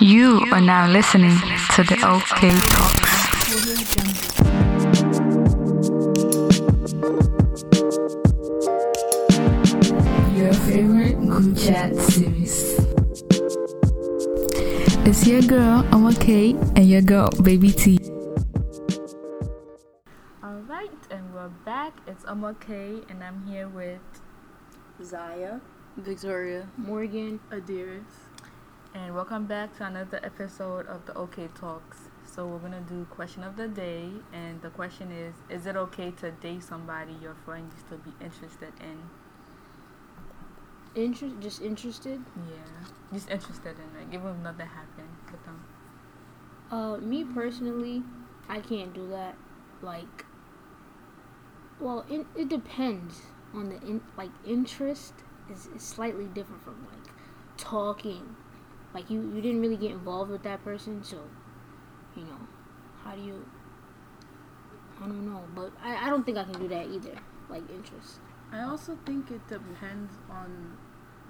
You are now listening to the OK Talks. Your favorite group chat series. It's your girl, I'm okay, and your girl, Baby T. Alright, and we're back. It's I'm okay, and I'm here with, Zaya. Victoria. Morgan. Adiris. And welcome back to another episode of the OK Talks. So, we're gonna do question of the day, and the question is Is it okay to date somebody your friend used to be interested in? Inter- just interested? Yeah, just interested in it, even if nothing happened with them. Uh, me personally, I can't do that. Like, well, it, it depends on the in, like interest is, is slightly different from like talking. Like you, you didn't really get involved with that person, so you know, how do you? I don't know, but I, I don't think I can do that either. Like interest. I also think it depends on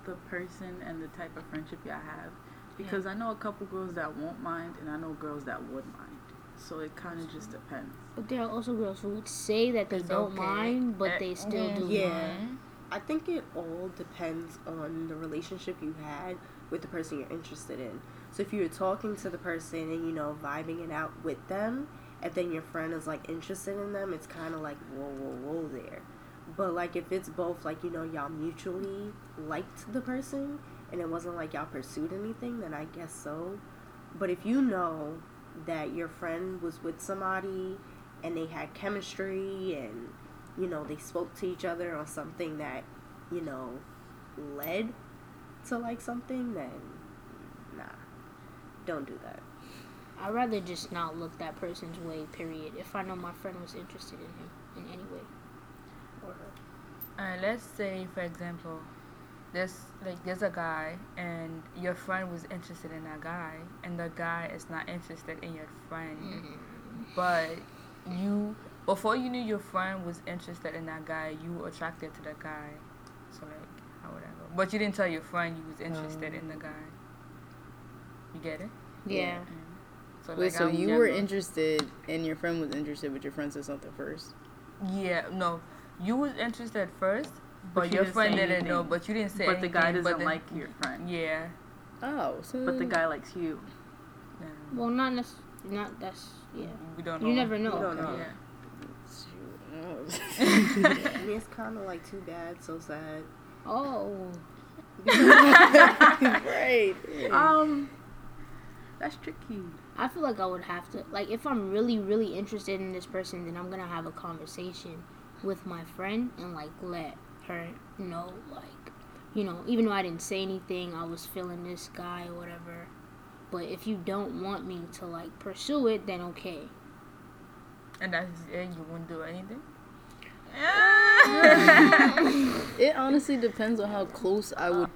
the person and the type of friendship y'all have. Because I know a couple girls that won't mind, and I know girls that would mind. So it kind of just depends. But there are also girls who would say that they It's don't okay. mind, but Eh, they still mm, do Yeah. mind. I think it all depends on the relationship you had with the person you're interested in. So if you're talking to the person and you know vibing it out with them, and then your friend is like interested in them, it's kind of like whoa, whoa, whoa there. But like if it's both like you know y'all mutually liked the person and it wasn't like y'all pursued anything, then I guess so. But if you know that your friend was with somebody and they had chemistry and you know they spoke to each other on something that you know led to like something then nah don't do that I'd rather just not look that person's way, period, if I know my friend was interested in him in any way. Or her. Alright, let's say, for example, there's like there's a guy, and your friend was interested in that guy, and the guy is not interested in your friend, mm-hmm. but you before you knew your friend was interested in that guy, you were attracted to the guy, so like or whatever. But you didn't tell your friend you was interested in the mm. guy. You get it? Yeah. Mm. So Wait, so I was you were interested and your friend was interested, but your friend said something first? Yeah, no, you was interested first, but, you your didn't friend didn't know. But you didn't say. But the guy anything, doesn't but then- like your friend. Yeah. Oh, so But the guy likes you. yeah. Well, not necessarily. Not that's yeah. Mm, we don't know. You never know. You don't know. Yeah. I mean it's kind of like too bad so sad Oh, right. Um, that's tricky. I feel like I would have to like if I'm really really interested in this person, then I'm gonna have a conversation with my friend and like let her know like you know even though I didn't say anything, I was feeling this guy or whatever. But if you don't want me to like pursue it, then okay. And that's it. You wouldn't do anything. It honestly depends on how close I would.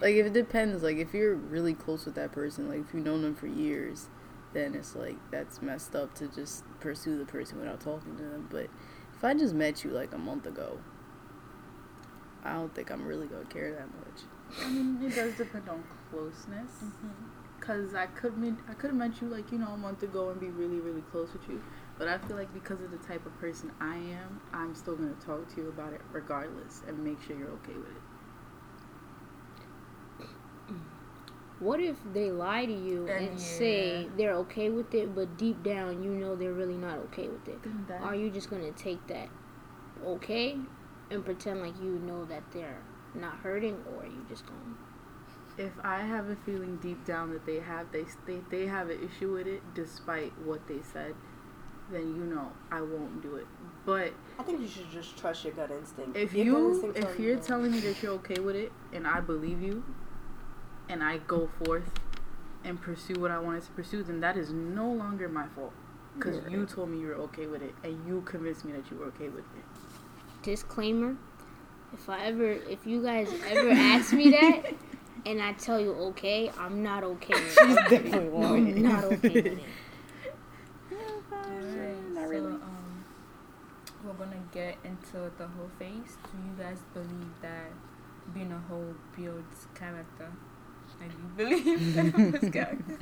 Like, if it depends, like, if you're really close with that person, like, if you've known them for years, then it's like, that's messed up to just pursue the person without talking to them. But if I just met you, like, a month ago, I don't think I'm really gonna care that much. I mean, it does depend on closeness. Mm-hmm. Cause I could meet, I could have met you like you know a month ago and be really really close with you, but I feel like because of the type of person I am, I'm still gonna talk to you about it regardless and make sure you're okay with it. What if they lie to you Then and say yeah. they're okay with it, but deep down you know they're really not okay with it? That- Are you just gonna take that okay and pretend like you know that they're not hurting, or are you just gonna? if I have a feeling deep down that they have they they, they have an issue with it despite what they said, then you know I won't do it. But i think you should just trust your gut instinct if Your you instinct if tell you you're no. telling me that you're okay with it and I believe you and I go forth and pursue what I wanted to pursue, then that is no longer my fault. Because you told me you were okay with it and you convinced me that you were okay with it. Disclaimer: If I ever, if you guys ever ask me that, and I tell you okay, I'm not okay with it. Definitely I'm not okay with it. Alright, not so, really. um, we're gonna get into the hoe phase. Do you guys believe that being a whole builds character I do believe that was character.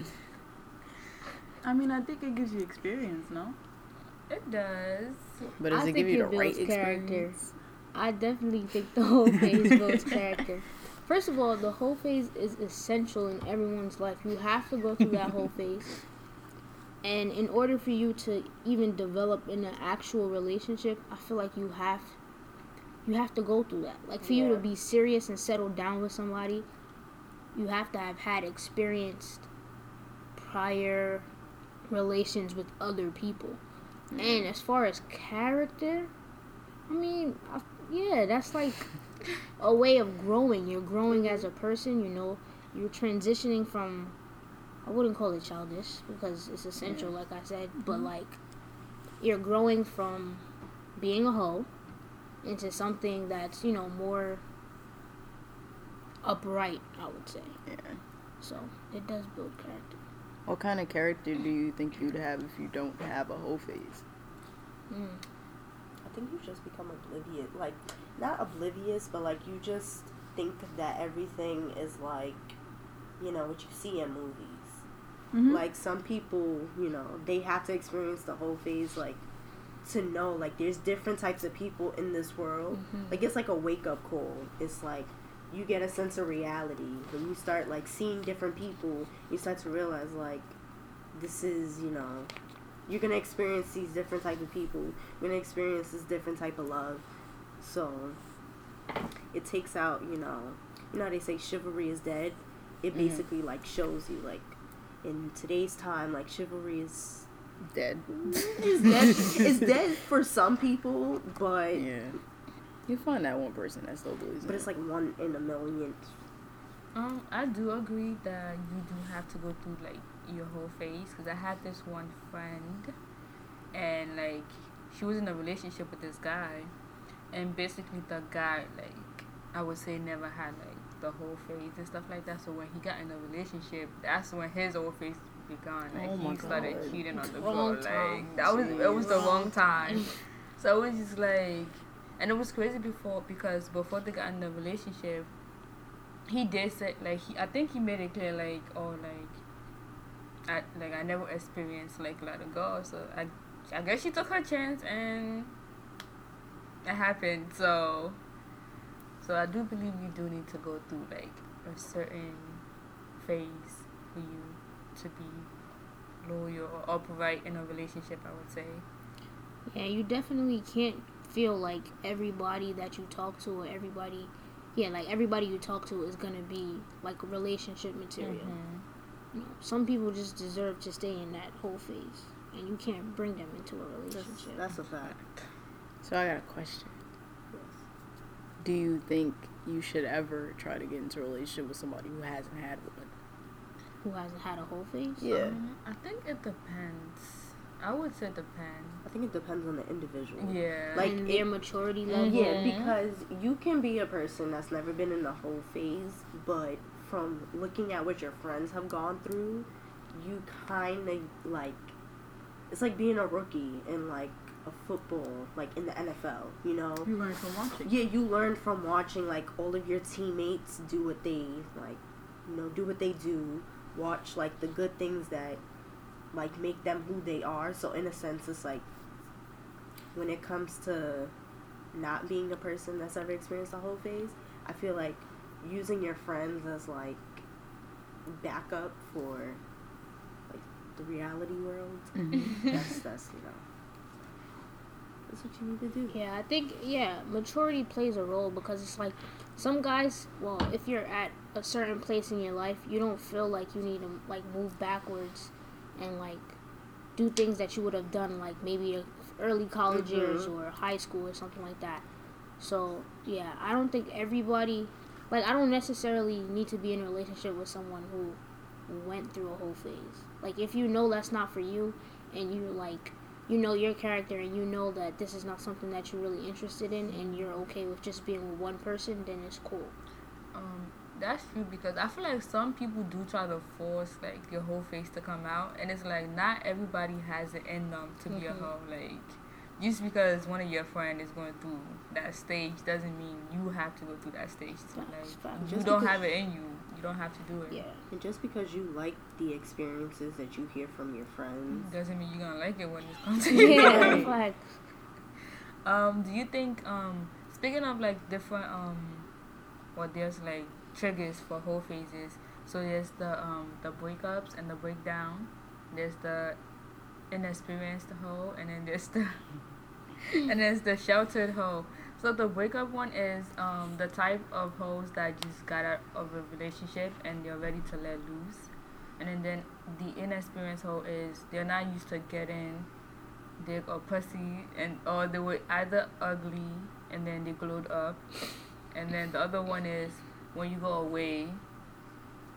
I mean, I think it gives you experience, no? It does. But does I it give you it the right character. experience? I definitely think the hoe phase builds character. First of all, the hoe phase is essential in everyone's life. You have to go through that whole phase. And in order for you to even develop in an actual relationship, I feel like you have you have to go through that. Like for you to be serious and settle down with somebody, you have to have had experienced prior relations with other people. And mm. as far as character, I mean, I, yeah, that's like a way of growing. You're growing as mm-hmm. a person, you know, you're transitioning from I wouldn't call it childish because it's essential like I said, but like you're growing from being a hoe into something that's, you know, more upright, I would say. Yeah. So, it does build character. What kind of character do you think you'd have if you don't have a hoe phase? Mm. I think you just become oblivious. Like, not oblivious, but like you just think that everything is like, you know, what you see in movies. Mhm. Like, some people, you know, they have to experience the hoe phase, like, to know, like, there's different types of people in this world. Like, it's like a wake up call. It's like, you get a sense of reality. When you start, like, seeing different people, you start to realize, like, this is, you know, you're gonna experience these different type of people. You're gonna experience this different type of love. So it takes out, you know, you know how they say chivalry is dead. It Mhm. basically like shows you like in today's time, like chivalry is Dead. is dead. it's dead for some people, but Yeah. You find that one person that still believes in but it's like one in a million. Um, I do agree that you do have to go through like your hoe phase because I had this one friend, and like she was in a relationship with this guy, and basically the guy like I would say never had like the hoe phase and stuff like that. So when he got in a relationship, that's when his hoe phase began. Like Oh he started God. cheating on the girl. Like that was it was the Wrong time. So it was just like, and it was crazy before because before they got in the relationship, he did say like he I think he made it clear like oh like I like I never experienced like letting go so I I guess she took her chance and it happened so so I do believe you do need to go through like a certain phase for you to be loyal or upright in a relationship I would say Yeah, you definitely can't feel like everybody that you talk to or everybody, yeah, like everybody you talk to is gonna be like relationship material. Mhm. You know, some people just deserve to stay in that hoe phase, and you can't bring them into a That's, relationship. that's a fact. So I got a question. Do you think you should ever try to get into a relationship with somebody who hasn't had one? Who hasn't had a hoe phase? Yeah. Um, I think it depends I would say depend I think it depends on the individual. yeah Like, and it- maturity level. Yeah, because you can be a person that's never been in the hoe phase, but from looking at what your friends have gone through, you kind of like it's like being a rookie and like a football, like in the NFL. You know, You learn from watching. yeah, you learn from watching like all of your teammates do what they like, you know, do what they do. Watch like the good things that like make them who they are. So in a sense, it's like when it comes to not being a person that's ever experienced the hoe phase, I feel like using your friends as like backup for like the reality world. Mm-hmm. that's that's you know that's what you need to do. Yeah, I think yeah, maturity plays a role because it's like some guys. Well, if you're at a certain place in your life, you don't feel like you need to like move backwards and like do things that you would have done like maybe early college years Mhm. or high school or something like that. So yeah, I don't think everybody like I don't necessarily need to be in a relationship with someone who went through a hoe phase. Like if you know that's not for you and you like you know your character and you know that this is not something that you're really interested in and you're okay with just being with one person, then it's cool. Um, that's true because I feel like some people do try to force like your hoe phase to come out, and it's like not everybody has it in them to be a hoe. Like just because one of your friend is going through that stage doesn't mean you have to go through that stage. Facts, like facts. you Just don't have it in you, you don't have to do it. Yeah. And just because you like the experiences that you hear from your friends, Doesn't mean you're gonna like it when it comes to you. Yeah. Like, Um, do you think um speaking of like different um what there's like triggers for hoe phases. So there's the um the breakups and the breakdown. There's the inexperienced hoe and then there's the and there's the sheltered hoe. So the breakup one is um the type of hoes that just got out of a relationship and they're ready to let loose. And then, then the inexperienced hoe is they're not used to getting dick or pussy and or they were either ugly and then they glowed up and then the other one is when you go away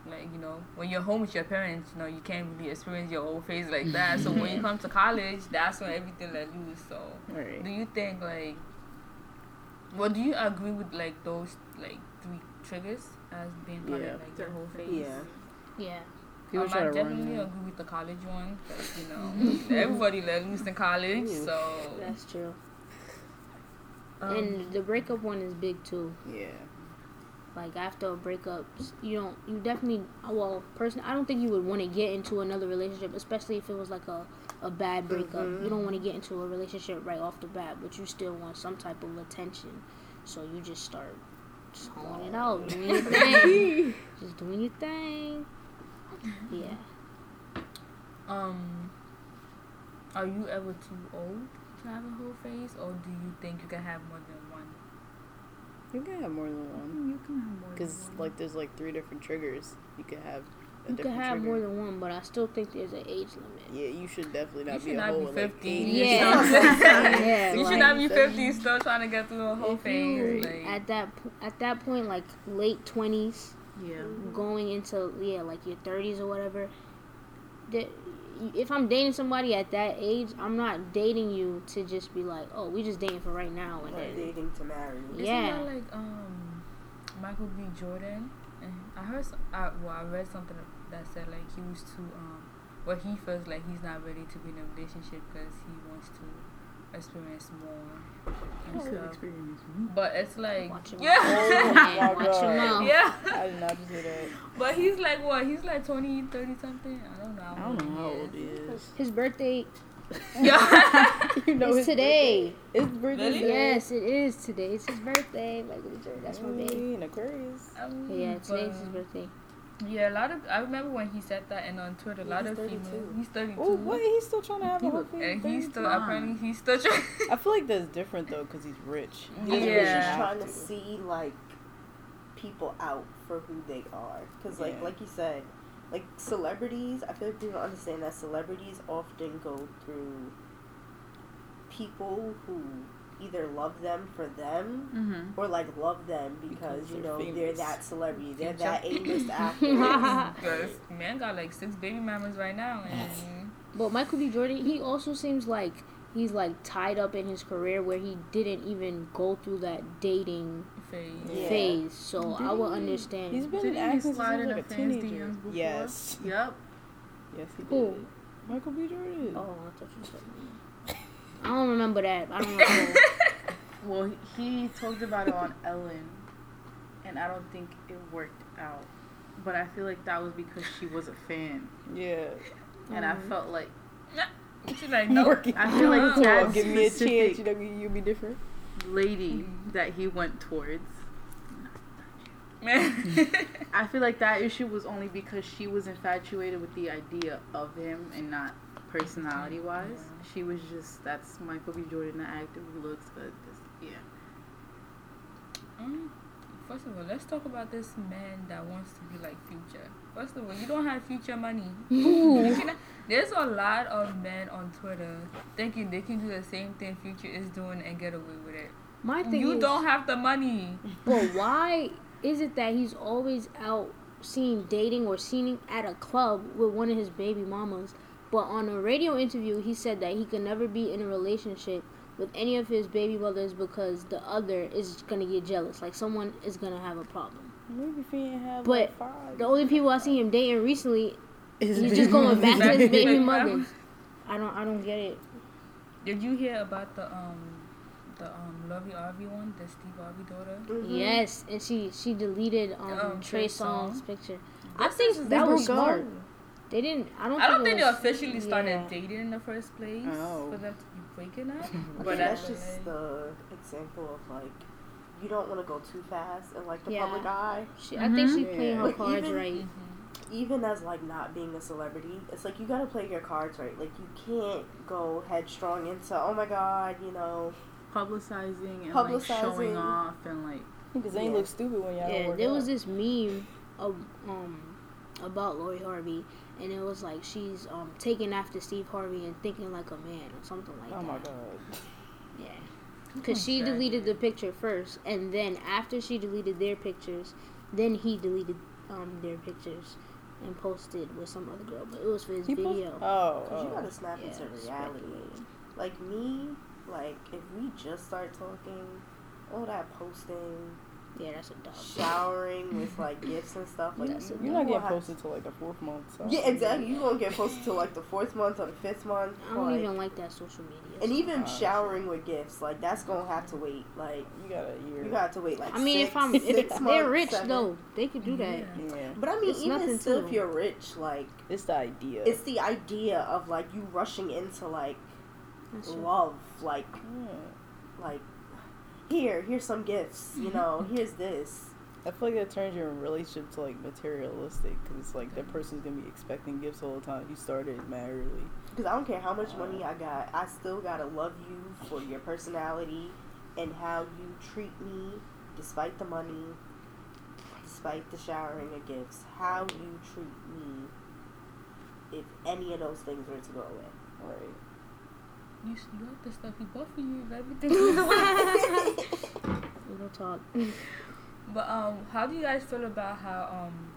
like you know when you're home with your parents you know you can't really experience your old phase like that so when you come to college that's when everything let loose so Right. do you think like well do you agree with like those like three triggers as being part Yeah. of like the hoe phase yeah. yeah. People um, try I to definitely that. agree with the college one because you know everybody let loose in college, Ooh. so That's true. um, and the breakup one is big too. Yeah. Like after a breakup, you don't. You definitely. Well, person, I don't think you would want to get into another relationship, especially if it was like a a bad breakup. You don't want to get into a relationship right off the bat, but you still want some type of attention. So you just start just honing it out, doing your thing, just doing your thing. Yeah. um, are you ever too old to have a hoe phase, or do you think you can have more than one? You can have more than one. You can have more. Because, like, there's like three different triggers. You could have a You can have trigger. more than one, but I still think there's an age limit. Yeah, you should definitely not You be should a not whole be at, like, 50. Yeah. know what I'm saying? Yeah, you like- should not be 50 still trying to get through a whole If phase. you Like, at that at that point, like late twenties, yeah. going into yeah like your 30s or whatever that if i'm dating somebody at that age i'm not dating you to just be like oh we just dating for right now and then dating to marry. Isn't Yeah. that like um Michael B. Jordan? And I heard, some, I, well, I read something that said like he was too um, well he feels like he's not ready to be in a relationship because he wants to experience more and You could stuff. experience me. But it's like Watch your yeah, mouth. my watch your God. mouth yeah. I did not just hear that. But he's like what? He's like 20, 30 something. I don't know. I don't know how old he is. his birthday Yeah. you know is his today It's birthday. Really? yes it is today it's his birthday Michael B. Jordan, that's my baby In Aquarius. Um, yeah today's his birthday Yeah, a lot of I remember when he said that, and on Twitter, a lot he's of 32. females. He's thirty two. Oh, wait, he's still trying to have He a whole look- thing. And he's still fine. apparently he's still trying. I feel like that's different though, because he's rich. I think he's just trying to see like people out for who they are. Because like Yeah. like you said, like celebrities, I feel like people understand that celebrities often go through people who either love them for them Mm-hmm. or like love them because, Because you they're know they're that celebrity, they're Future. that A-list actor. Because man got like six baby mamas right now, and But Michael B. Jordan, he also seems like he's like tied up in his career where he didn't even go through that dating phase. Yeah. phase. So I will understand. He's been Did in he acting since he slide was in like a a teenager. DMs before? Yes. Yep. Yes, he did. Who? Michael B. Jordan. Oh, I thought you said. I don't remember that. I don't know. Well, he talked about it on Ellen, and I don't think it worked out. But I feel like that was because she was a fan, Yeah. and I Mhm. felt like She's like, no. Working. I feel like Come that on, give me a chance. specific You know, you'll be different. lady that he went towards. Man. I feel like that issue was only because she was infatuated with the idea of him and not personality wise. She was just that's Michael B. Jordan, the actor who looks good. This, yeah. Mm, First of all, let's talk about this man that wants to be like Future. First of all, you don't have future money. There's a lot of men on Twitter thinking they can do the same thing Future is doing and get away with it. My thing You is, don't have the money. But why is it that he's always out seen dating or seen at a club with one of his baby mamas? But on a radio interview, he said that he could never be in a relationship with any of his baby brothers because the other is gonna get jealous. Like someone is gonna have a problem. Maybe if he ain't have But like five. The only people I see him dating recently, His he's just going back to his Baby baby mothers. I don't, I don't get it. Did you hear about the um the um Lori Harvey one, the Steve Harvey daughter. Mhm. Yes, and she she deleted um, Um, Trey Trey Songz Songz. picture. I think that was broke up. Smart. They didn't. I don't. I don't it think they officially started yeah. dating in the first place Oh. for them to be breaking up. But that's that's just the example of like you don't want to go too fast and like the Yeah. public eye. She, I think she playing her Like, cards even- right. Even as like not being a celebrity, it's like you gotta play your cards right. Like you can't go headstrong into oh my god, you know. Publicizing and like showing off and like Because they Yeah. look stupid when y'all Yeah, work there out. was this meme of um about Lori Harvey, and it was like she's um taking after Steve Harvey and thinking like a man or something like Oh that. my god. Yeah. Because she deleted the picture first, and then after she deleted their pictures, then he deleted um, their pictures and posted with some other girl. But it was for his He post- video. Oh, Cause you oh. gotta snap Yeah, into reality. Like me, like if we just start talking, all that posting, Yeah, that's a dub. showering with like gifts and stuff, like That's a you You're not gonna getting posted till like the fourth month. So. Yeah, exactly. You won't get posted to like the fourth month or the fifth month. I don't like- even like that social media. And even Oh, showering with gifts, like that's gonna have to wait. Like You got a year. you got to wait. Like I mean, six, if I'm six if months, they're rich seven. though, they could do that. Yeah. yeah. But I mean, It's even still, if you're rich, like It's the idea. it's the idea of like you rushing into like That's true. love, like Yeah. like here, here's some gifts. You mm-hmm. know, here's this. I feel like that turns your relationship to like materialistic because it's like that person's gonna be expecting gifts all the time. You started mad early. Because I don't care how much money I got, I still gotta love you for your personality and how you treat me, despite the money, despite the showering of gifts. How you treat me, if any of those things were to go away. Right. You, you got the stuff he bought for you, everything. Real talk. but um, how do you guys feel about how um,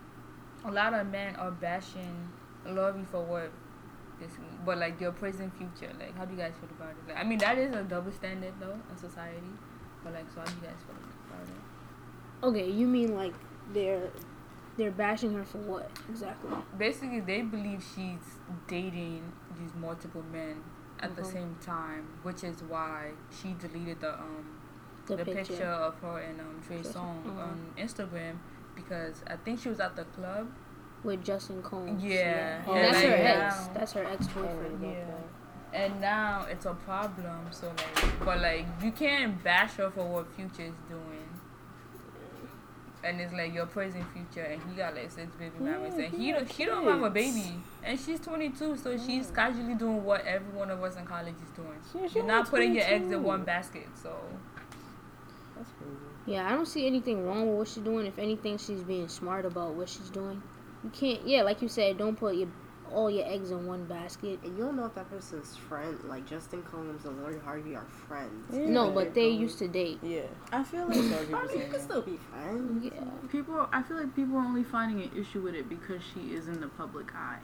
a lot of men are bashing Lori for what? This, but like they're praising Future. Like, how do you guys feel about it? Like, I mean, that is a double standard though in society. But like, so how do you guys feel about it? Okay, you mean like they're they're bashing her for what exactly? Basically, they believe she's dating these multiple men at the Mhm. same time, which is why she deleted the um The, the picture. picture, of her and um Trey Song Songz. on Instagram because I think she was at the club. with Justin Combs. Yeah. Oh, Yeah, that's her ex. That's her ex boyfriend. Yeah. And now it's a problem. So like, but like you can't bash her for what Future is doing. And it's like you're praising Future, and he got like six baby mamas, and he mm, don't, she don't have a baby, and she's 22, so mm. she's casually doing what every one of us in college is doing. Yeah, she You're not only putting your eggs in one basket, so That's crazy. Yeah, I don't see anything wrong with what she's doing. If anything, she's being smart about what she's doing. You can't. Yeah, like you said, don't put your all your eggs in one basket. And you don't know if that person's friend, like Justin Combs and Lori Harvey, are friends. Yeah. No, but they Going- used to date. Yeah. I feel like what I mean, you saying. still be friends. Yeah. people. I feel like people are only finding an issue with it because she is in the public eye.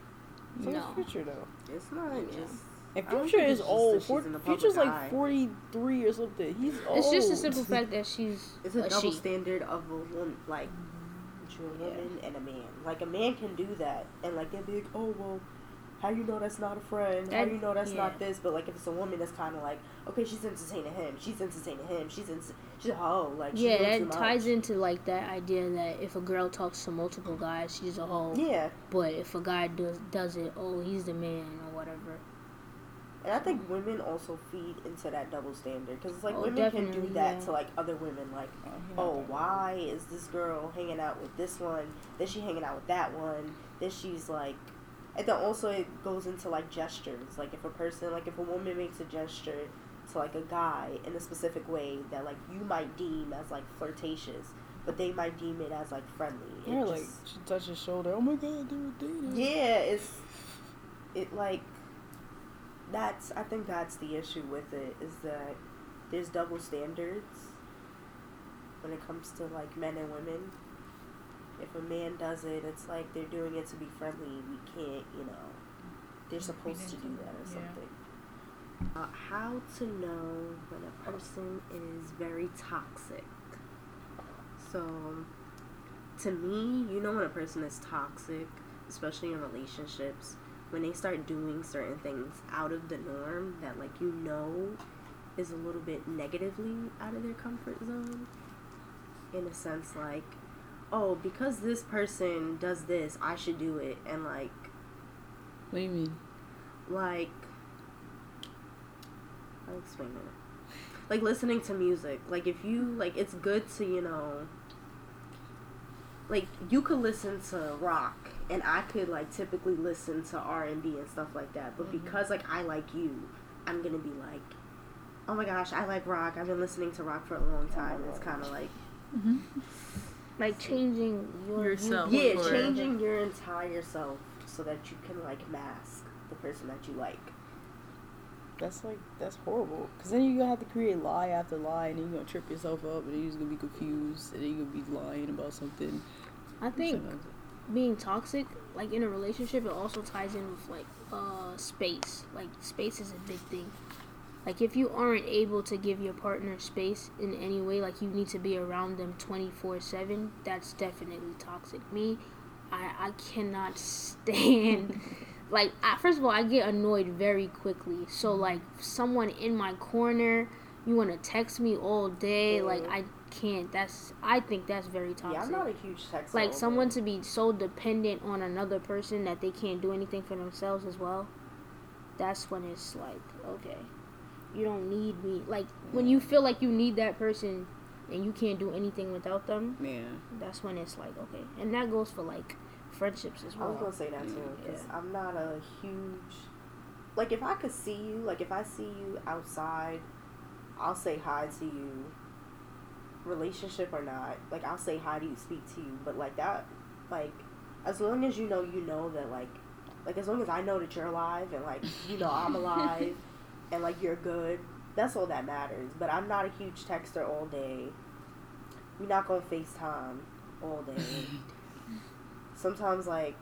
So No. future though. It's not Yeah. just. And Future is old. For- Future's like eye. 43 or something. He's old. It's just a simple fact that she's It's a a double she. standard of a woman, like between a woman and a man. Like a man can do that, and like they'd be like, "Oh well, how you know that's not a friend? how you know that's yeah. not this?" But like if it's a woman, that's kind of like, "Okay, she's entertaining him. She's entertaining him. She's in, she's a hoe. Like she's Yeah, that ties into like that idea that if a girl talks to multiple guys, she's a hoe. Yeah, But if a guy does does it, oh, he's the man or whatever. And I think women also feed into that double standard because it's like Oh, women can do that yeah. to like other women, like. Oh, oh, that why is this girl hanging out with this one? Then she hanging out with that one. Then she's like, and then also it goes into like gestures. Like if a person, like if a woman makes a gesture to like a guy in a specific way that like you might deem as like flirtatious, but they might deem it as like friendly. It Yeah, like just- she touched his shoulder. Oh my god, dude, were dating. yeah, it's it like that's I think that's the issue with it is that there's double standards when it comes to like men and women. If a man does it, it's like they're doing it to be friendly. We can't, you know, they're supposed to do that or Yeah. something. Uh, how to know when a person is very toxic. So, to me, you know when a person is toxic, especially in relationships, when they start doing certain things out of the norm that like you know is a little bit negatively out of their comfort zone. In a sense, like, oh, because this person does this, I should do it, and like, What do you mean? like, I'll explain it. Like listening to music, like if you like, it's good to you know, like you could listen to rock, and I could like typically listen to R and B and stuff like that. But mm-hmm. because like I like you, I'm gonna be like, oh my gosh, I like rock. I've been listening to rock for a long time. It's kind of like mm-hmm. Like changing your Yourself. viewpoint. yeah, Or- changing your entire self so that you can like mask the person that you like. That's like that's horrible. Cause then you're gonna have to create lie after lie, and then you're gonna trip yourself up, and then you're just gonna be confused, and then you're gonna be lying about something. I think Sometimes- being toxic, like in a relationship, it also ties in with like uh space. Like space is a big thing. Like if you aren't able to give your partner space in any way, like you need to be around them twenty four seven, that's definitely toxic. Me, I I cannot stand. like I, first of all, I get annoyed very quickly. So like someone in my corner, you want to text me all day, like. I can't. That's I think that's very toxic Yeah, I'm not a huge text. like someone to be so dependent on another person that they can't do anything for themselves as well that's when it's like okay you don't need me like when you feel like you need that person and you can't do anything without them Yeah. that's when it's like okay and that goes for like friendships as well. I was gonna say that too because I'm not a huge like if I could see you like if I see you outside, I'll say hi to you. Relationship or not, like I'll say hi to you, speak to you, but like that, like as long as you know you know that like like as long as I know that you're alive and like you know I'm alive and like you're good, that's all that matters. But I'm not a huge texter all day. We're not gonna FaceTime all day. Sometimes like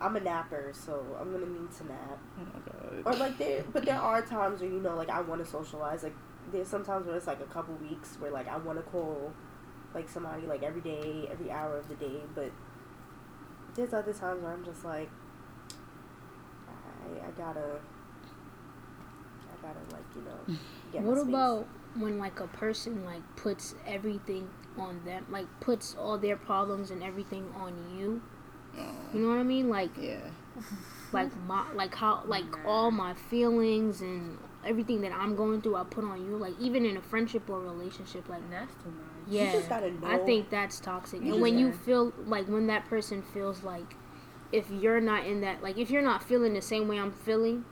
I'm a napper, so I'm gonna need to nap. Oh. Or like there, but there are times where you know, like I want to socialize. Like there's sometimes where it's like a couple weeks where like I want to call, like somebody like every day, every hour of the day. But there's other times where I'm just like, I, I gotta, I gotta like you know. Get what about when like a person like puts everything on them like puts all their problems and everything on you you know what i mean like Yeah. like my like how like all my feelings and everything that I'm going through I put on you like even in a friendship or relationship like That's too much. yeah just gotta know- I think that's toxic. You and when just- you feel like when that person feels like if you're not in that like if you're not feeling the same way I'm feeling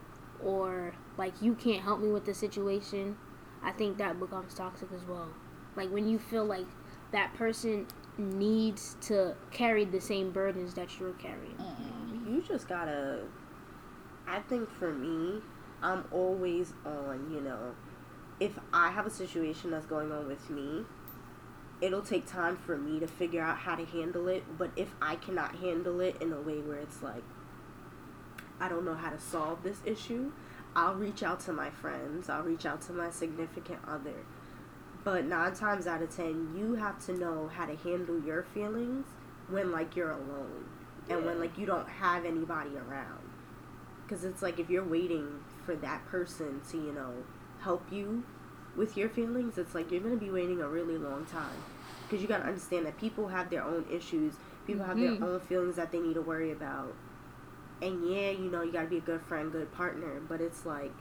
or like you can't help me with the situation I think that becomes toxic as well. Like when you feel like that person needs to carry the same burdens that you're carrying. Mm-hmm. You just gotta i think for me i'm always on you know if i have a situation that's going on with me it'll take time for me to figure out how to handle it. But if i cannot handle it in a way where it's like i don't know how to solve this issue i'll reach out to my friends. I'll reach out to my significant other. But nine times out of ten you have to know how to handle your feelings when like you're alone and when like you don't have anybody around. Because it's like if you're waiting for that person to you know help you with your feelings it's like you're gonna be waiting a really long time. Because you gotta understand that people have their own issues people have their mm-hmm. own feelings that they need to worry about. And yeah you know you gotta be a good friend good partner but it's like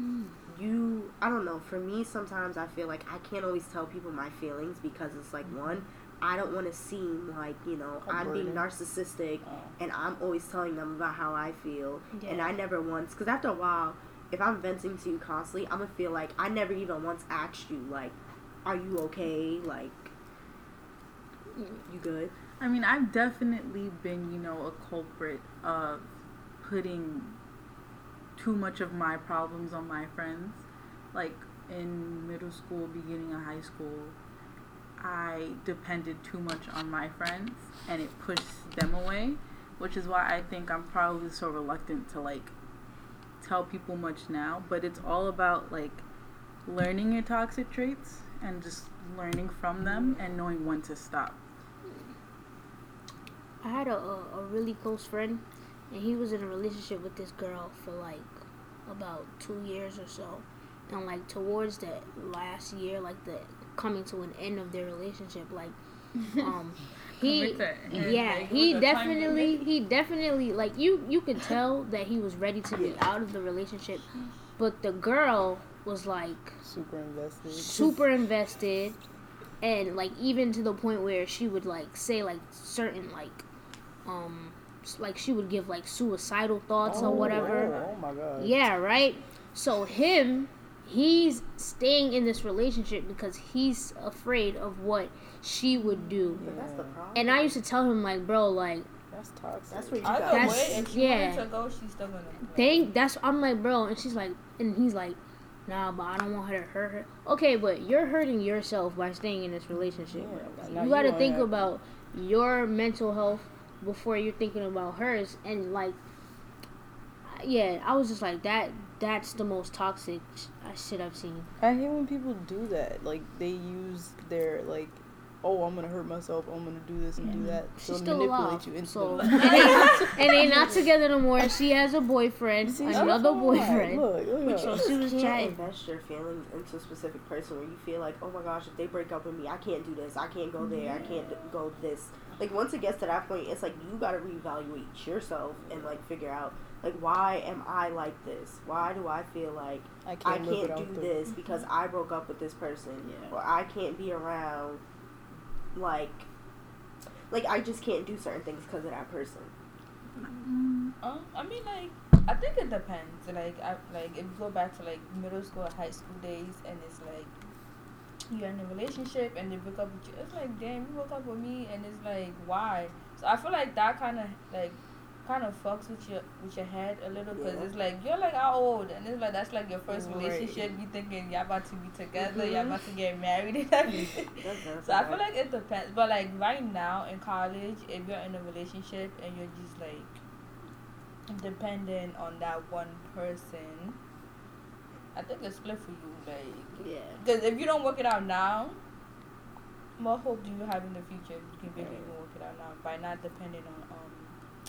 mm. you i don't know for me sometimes i feel like i can't always tell people my feelings because it's like one i don't want to seem like you know A i'm being narcissistic Oh. and i'm always telling them about how i feel and i never once because after a while if i'm venting to you constantly i'm gonna feel like i never even once asked you like are you okay like you good I mean, I've definitely been, you know, a culprit of putting too much of my problems on my friends. Like in middle school, beginning of high school, I depended too much on my friends and it pushed them away, which is why I think I'm probably so reluctant to like tell people much now. But it's all about like learning your toxic traits and just learning from them and knowing when to stop. I had a, a, really close friend, and he was in a relationship with this girl for like about two years or so. and like towards the last year, like the coming to an end of their relationship, like um he yeah like, he with the time definitely he definitely like you you could tell that he was ready to be out of the relationship but the girl was like Super invested. super invested and like even to the point where she would like say like certain like um like she would give like suicidal thoughts or whatever Oh, oh my god. yeah, right. So him, he's staying in this relationship because he's afraid of what she would do. But that's the problem. And I used to tell him like, bro, like, That's toxic. That's where you Either got. That's- way, if she yeah. wanted to go, she's still gonna. like, dang, that's I'm like, bro, and she's like, and he's like, nah, but I don't want her to hurt her. Okay, but you're hurting yourself by staying in this relationship. Yeah, you you got to think have- about your mental health before you're thinking about hers, and like, yeah, I was just like that. That's the most toxic sh- uh, shit I've seen. I hate when people do that. Like they use their like, oh, I'm gonna hurt myself. I'm gonna do this and do that. She's to still manipulate alive, you into so the- and, they're not together no more. She has a boyfriend, See, another boyfriend. Look, look at So she was can't chatting. invest your feelings into a specific person where you feel like, oh my gosh, if they break up with me, I can't do this, I can't go there, I can't go this. Like once it gets to that point, it's like you gotta reevaluate yourself and like figure out like why am I like this? Why do I feel like I I can't, live can't without do them. this because I broke up with this person, Yeah. or I can't be around like like I just can't do certain things because of that person. Um, I mean, like, I think it depends. Like, I like if you go back to like middle school, or high school days, and it's like you're in a relationship and they break up with you. It's like, damn, you broke up with me, and it's like, why? So I feel like that kind of like kind of fucks with your with your head a little because Yeah. it's like you're like how old, and it's like that's like your first Right. relationship. You thinking you're about to be together, Mhm. you're about to get married and everything. So I feel like it depends. But like right now in college, if you're in a relationship and you're just like dependent on that one person, I think it's split for you. Like, Yeah. because if you don't work it out now, what hope do you have in the future if you can really even work it out now by not depending on um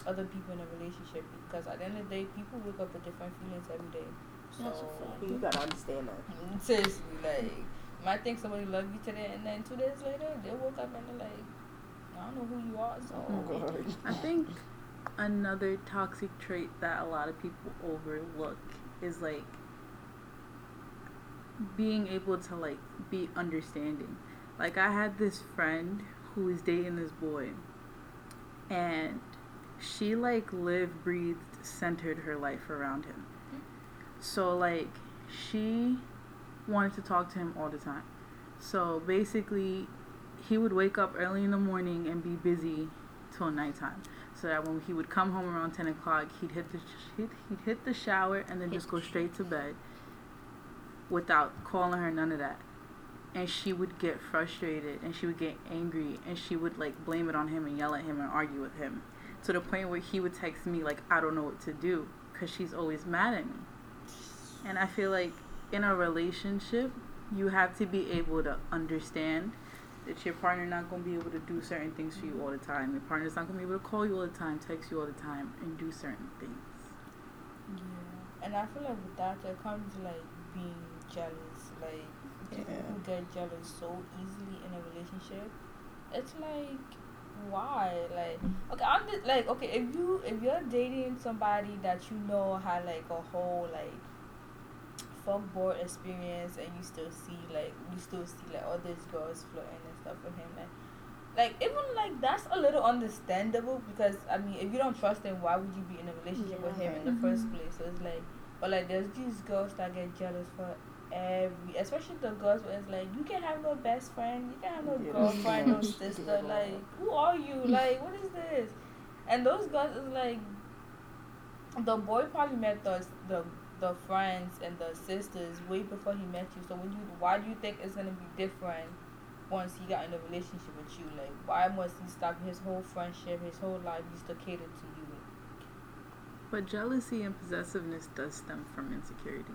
other people in a relationship? Because at the end of the day, people wake up with different feelings every day. So That's a fact. you gotta understand that. Seriously, like, you might think somebody loved you today, and then two days later, they woke up and they're like, I don't know who you are, so. Oh, God. I think another toxic trait that a lot of people overlook is like being able to like be understanding. Like I had this friend who was dating this boy and she like lived, breathed, centered her life around him. So like she wanted to talk to him all the time. So basically he would wake up early in the morning and be busy till nighttime. So that when he would come home around ten o'clock, he'd hit the sh- he'd, he'd hit the shower and then just go straight to bed, without calling her none of that. And she would get frustrated and she would get angry and she would like blame it on him and yell at him and argue with him, to the point where he would text me like I don't know what to do because she's always mad at me. And I feel like in a relationship, you have to be able to understand that your partner not going to be able to do certain things for you all the time. Your partner's not going to be able to call you all the time, text you all the time, and do certain things. Yeah. And I feel like with that, there comes like being jealous. Like, people Yeah. who get jealous so easily in a relationship. It's like, why? Like, okay, I'm just, like, okay, if you if you're dating somebody that you know had like a whole like fuckboard experience, and you still see like you still see like all these girls flirting and stuff with him, like. Like even like that's a little understandable because I mean if you don't trust him why would you be in a relationship with him in the first mm-hmm. place? So it's like but like there's these girls that get jealous for every especially the girls where it's like you can have no best friend, you can have no Yeah. girlfriend, no sister, like who are you? Like what is this? And those girls is like the boy probably met the the the friends and the sisters way before he met you. So when you why do you think it's gonna be different once he got in a relationship with you? Like why must he stop his whole friendship, his whole life just to cater to you? But jealousy and possessiveness does stem from insecurity.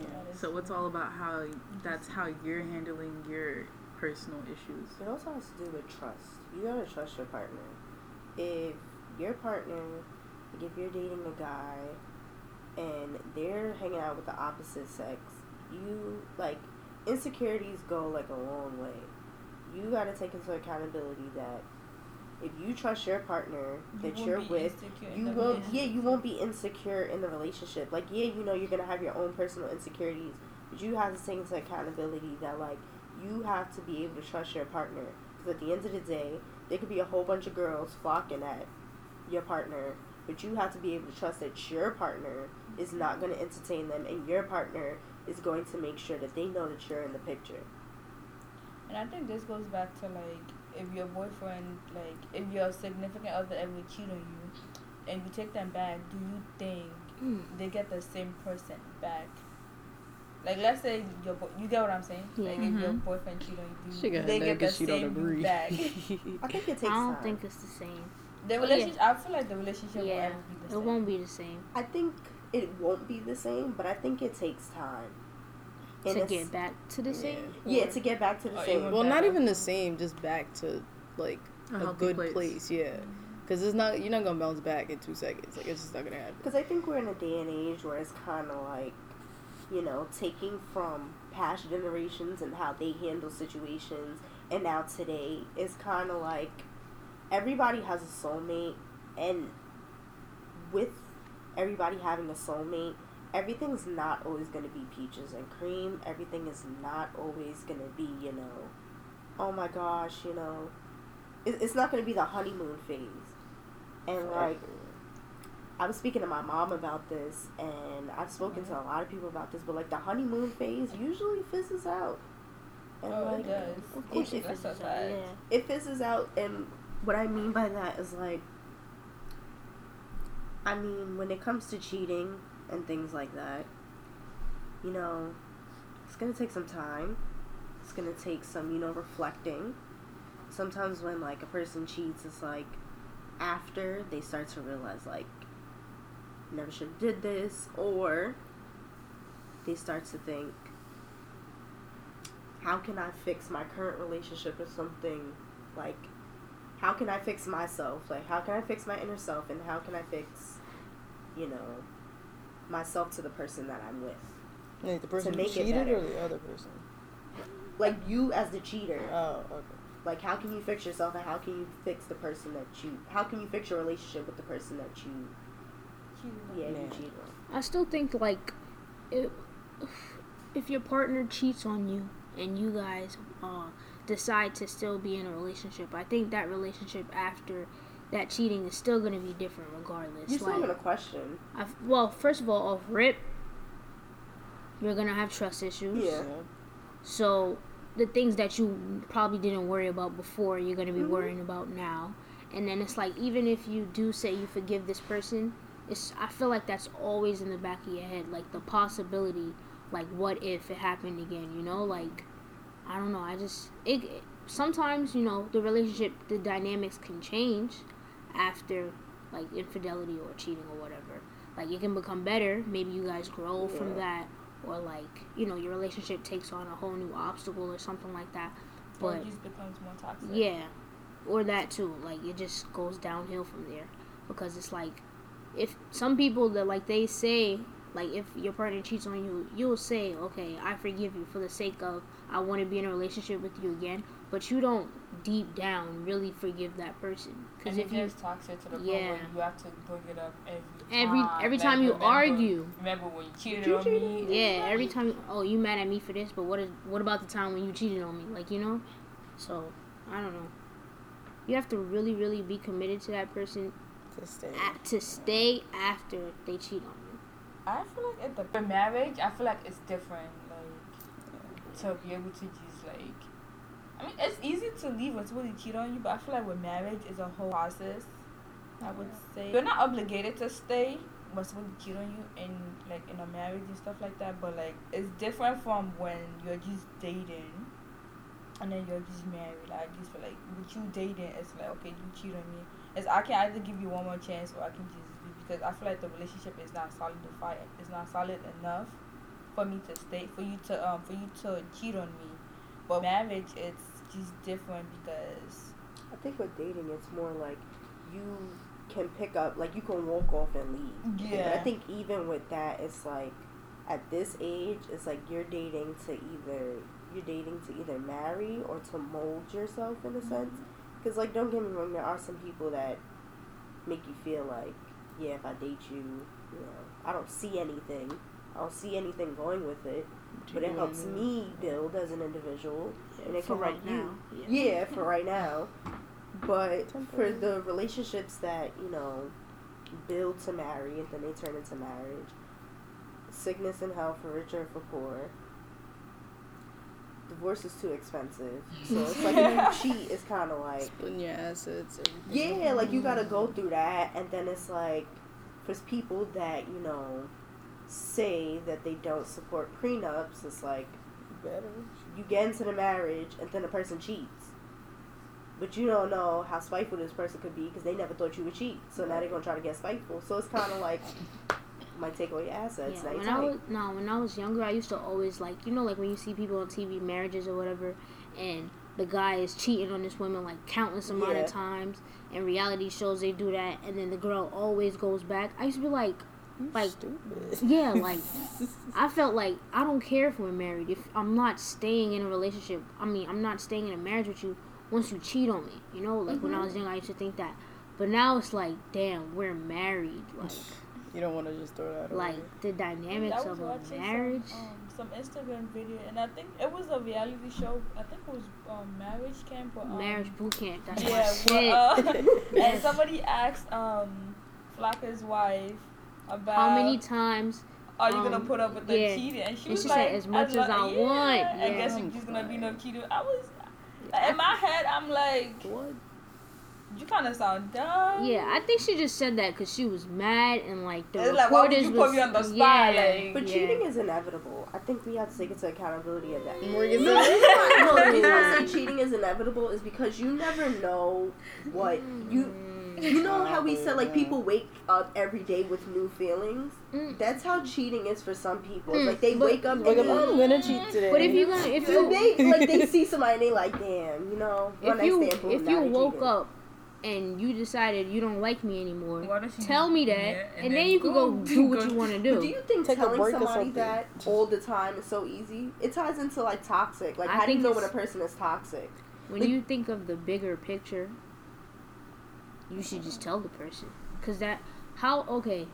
Yeah. So it's all about how that's how you're handling your personal issues. It also has to do with trust. You gotta trust your partner. If your partner, like if you're dating a guy and they're hanging out with the opposite sex you like insecurities go like a long way. You got to take into accountability that if you trust your partner that won't you're with, you won't. Yeah, you won't be insecure in the relationship. Like, yeah, you know, you're gonna have your own personal insecurities, but you have to take into accountability that like you have to be able to trust your partner. Because at the end of the day, there could be a whole bunch of girls flocking at your partner, but you have to be able to trust that your partner is mm-hmm. not going to entertain them, and your partner is going to make sure that they know that you're in the picture. And I think this goes back to like if your boyfriend, like if your significant other ever cheat on you, and you take them back, do you think Mm. they get the same person back? Like let's say your boy, you get what I'm saying? Like if your Mhm. boyfriend cheat on you, She do got they get the 'cause she don't same back? I think it takes I don't time. think it's the same. the relationship, I feel like the relationship will Yeah, ever be the it same. won't be the same I think it won't be the same, but I think it takes time. And to get back to the same. Yeah, or- to get back to the oh, same. Well, not even the same, just back to like A a, good place. place. Yeah, because it's not you're not gonna bounce back in two seconds. Like it's just not gonna happen. Because I think we're in a day and age where it's kind of like, you know, taking from past generations and how they handle situations, and now today is kind of like everybody has a soulmate, and with everybody having a soulmate, everything's not always going to be peaches and cream. Everything is not always going to be, you know, oh my gosh, you know, it, it's not going to be the honeymoon phase. And like, I was speaking to my mom about this, and I've spoken to mm-hmm. a lot of people about this, but like the honeymoon phase usually fizzles out. And Oh, it like, does. Of course, it, it it, fizzles so out, yeah. it fizzles out, and what I mean by that is like, I mean, when it comes to cheating and things like that, you know, it's gonna take some time. It's gonna take some, you know, reflecting. Sometimes when like a person cheats, it's like after they start to realize like never should have did this, or they start to think, how can I fix my current relationship with something like how can I fix myself? Like how can I fix my inner self and how can I fix, you know, myself to the person that I'm with? Like the person who make it cheated or the other person. Like you as the cheater. Oh, okay. Like how can you fix yourself and how can you fix the person that you how can you fix your relationship with the person that you yeah, you cheated on? I still think like if, if your partner cheats on you and you guys uh, decide to still be in a relationship, I think that relationship after that cheating is still going to be different regardless. You're still like, gonna question. i well, first of all, off rip, you're gonna have trust issues. Yeah. So the things that you probably didn't worry about before, you're gonna be Mhm. worrying about now. And then it's like even if you do say you forgive this person, it's I feel like that's always in the back of your head, like the possibility, like what if it happened again? You know, like I don't know. I just it sometimes you know the relationship, the dynamics can change after like infidelity or cheating or whatever. Like it can become better. Maybe you guys grow from that, or like you know your relationship takes on a whole new obstacle or something like that. But it just becomes more toxic. yeah, or that too. Like it just goes downhill from there because it's like if some people that like they say like if your partner cheats on you, you'll say, okay, I forgive you for the sake of I want to be in a relationship with you again. But you don't deep down really forgive that person because And if you gets toxic to the point Yeah. where you have to bring it up every every time. every Like, time you remember- argue, Remember when you cheated you on cheat me? on me? yeah, every time oh you mad at me for this, but what is what about the time when you cheated on me? Like you know, so I don't know. You have to really really be committed to that person To stay. a to stay after they cheat on you. I feel like at the for marriage, I feel like it's different. Like to be able to just like, I mean, it's easy to leave when somebody cheat on you, but I feel like with marriage is a whole process. I would say you're not obligated to stay when somebody cheat on you in like in a marriage and stuff like that. But like it's different from when you're just dating. And then you're just married. Like, I just feel like with you dating, it's like okay, you cheat on me. It's I can either give you one more chance or I can just leave because I feel like the relationship is not solidified. It's not solid enough for me to stay for you to um for you to cheat on me. But marriage, it's just different because I think with dating, it's more like you can pick up, like you can walk off and leave. But I think even with that, it's like at this age, it's like you're dating to either you're dating to either marry or to mold yourself in a mm-hmm. sense. Because like, don't get me wrong, there are some people that make you feel like, yeah, if I date you, you know, I don't see anything. I don't see anything going with it, but it helps me build as an individual, and it For can right help you. now. Yeah, for right now. But for the relationships that, you know, build to marry and then they turn into marriage, sickness and health for rich or for poor, divorce is too expensive. So it's like if you cheat, it's kind of like, Splitting your assets. Everything. yeah, like you gotta go through that. And then it's like, for people that, you know, say that they don't support prenups, it's like, Better. You get into the marriage and then the person cheats. But you don't know how spiteful this person could be because they never thought you would cheat. So now they're gonna try to get spiteful. So it's kind of like might take away your assets. Yeah, when I was no, when I was younger, I used to always like you know like when you see people on TV marriages or whatever, and the guy is cheating on this woman like countless amount Yeah. of times. And reality shows they do that, and then the girl always goes back. I used to be like, like Stupid. yeah, like I felt like I don't care if we're married. If I'm not staying in a relationship, I mean I'm not staying in a marriage with you once you cheat on me. You know, like when I was young, I used to think that. But now it's like, damn, we're married. Like, You don't want to just throw that away. like the dynamics of a watching marriage. Some, um, some Instagram video, and I think it was a reality show. I think it was um, Marriage Camp or um, Marriage boot camp. That's my Yeah, shit. well, uh, and somebody asked um, Flocka's wife about How many times? are you gonna um, put up with the yeah. cheating? And she And was she like, said, "As much as I yeah, want." I Yeah. guess you're just gonna be no cheater. I was in my head. I'm like, what? you kind of sound dumb. Yeah, I think she just said that because she was mad and like the It's like, why would reporters you put was me on the spot? yeah, Like- But yeah. cheating is inevitable. I think we have to take into accountability of that. Morgan No, the reason why- no, the reason I say cheating is inevitable is because you never know what you. You know how we said like people wake up every day with new feelings. Mm. That's how cheating is for some people. Mm, like they but- wake up Like, and I'm gonna cheat today. But if you're gonna, if you, they like they see somebody and they like, damn, you know, if you, stand, boom, if now you woke cheating. up and you decided you don't like me anymore, Why don't you tell me that, yeah, and, then, you can go, do what you want to do. But do you think Take telling somebody that all the time is so easy? It ties into like toxic. Like, I how do you know when a person is toxic? when like- you think of the bigger picture, you should just tell the person. Cause that how okay.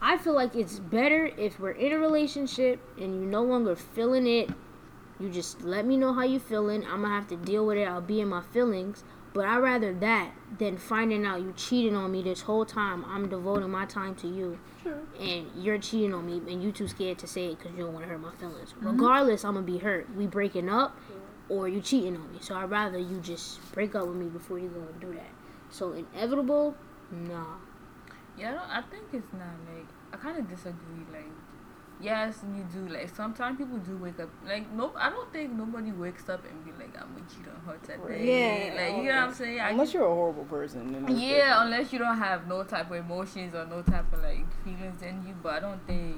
I feel like it's better if we're in a relationship and you no longer feeling it. You just let me know how you feeling. I'm gonna have to deal with it. I'll be in my feelings. But I'd rather that than finding out you cheated on me this whole time. I'm devoting my time to you, True. and you're cheating on me, and you too scared to say it because you don't want to hurt my feelings. Mm-hmm. Regardless, I'm gonna be hurt. We breaking up, or you cheating on me. So I'd rather you just break up with me before you go and do that. So inevitable, nah. Yeah, I, don't, I think it's not like I kind of disagree. Like, yes, you do. Like, sometimes people do wake up. Like, no, I don't think nobody wakes up and be like, "I'm gonna cheat on her today." Yeah. like you know what I'm saying. Unless just- you're a horrible person. Then it's yeah, unless you don't have no type of emotions or no type of like feelings in you. But I don't think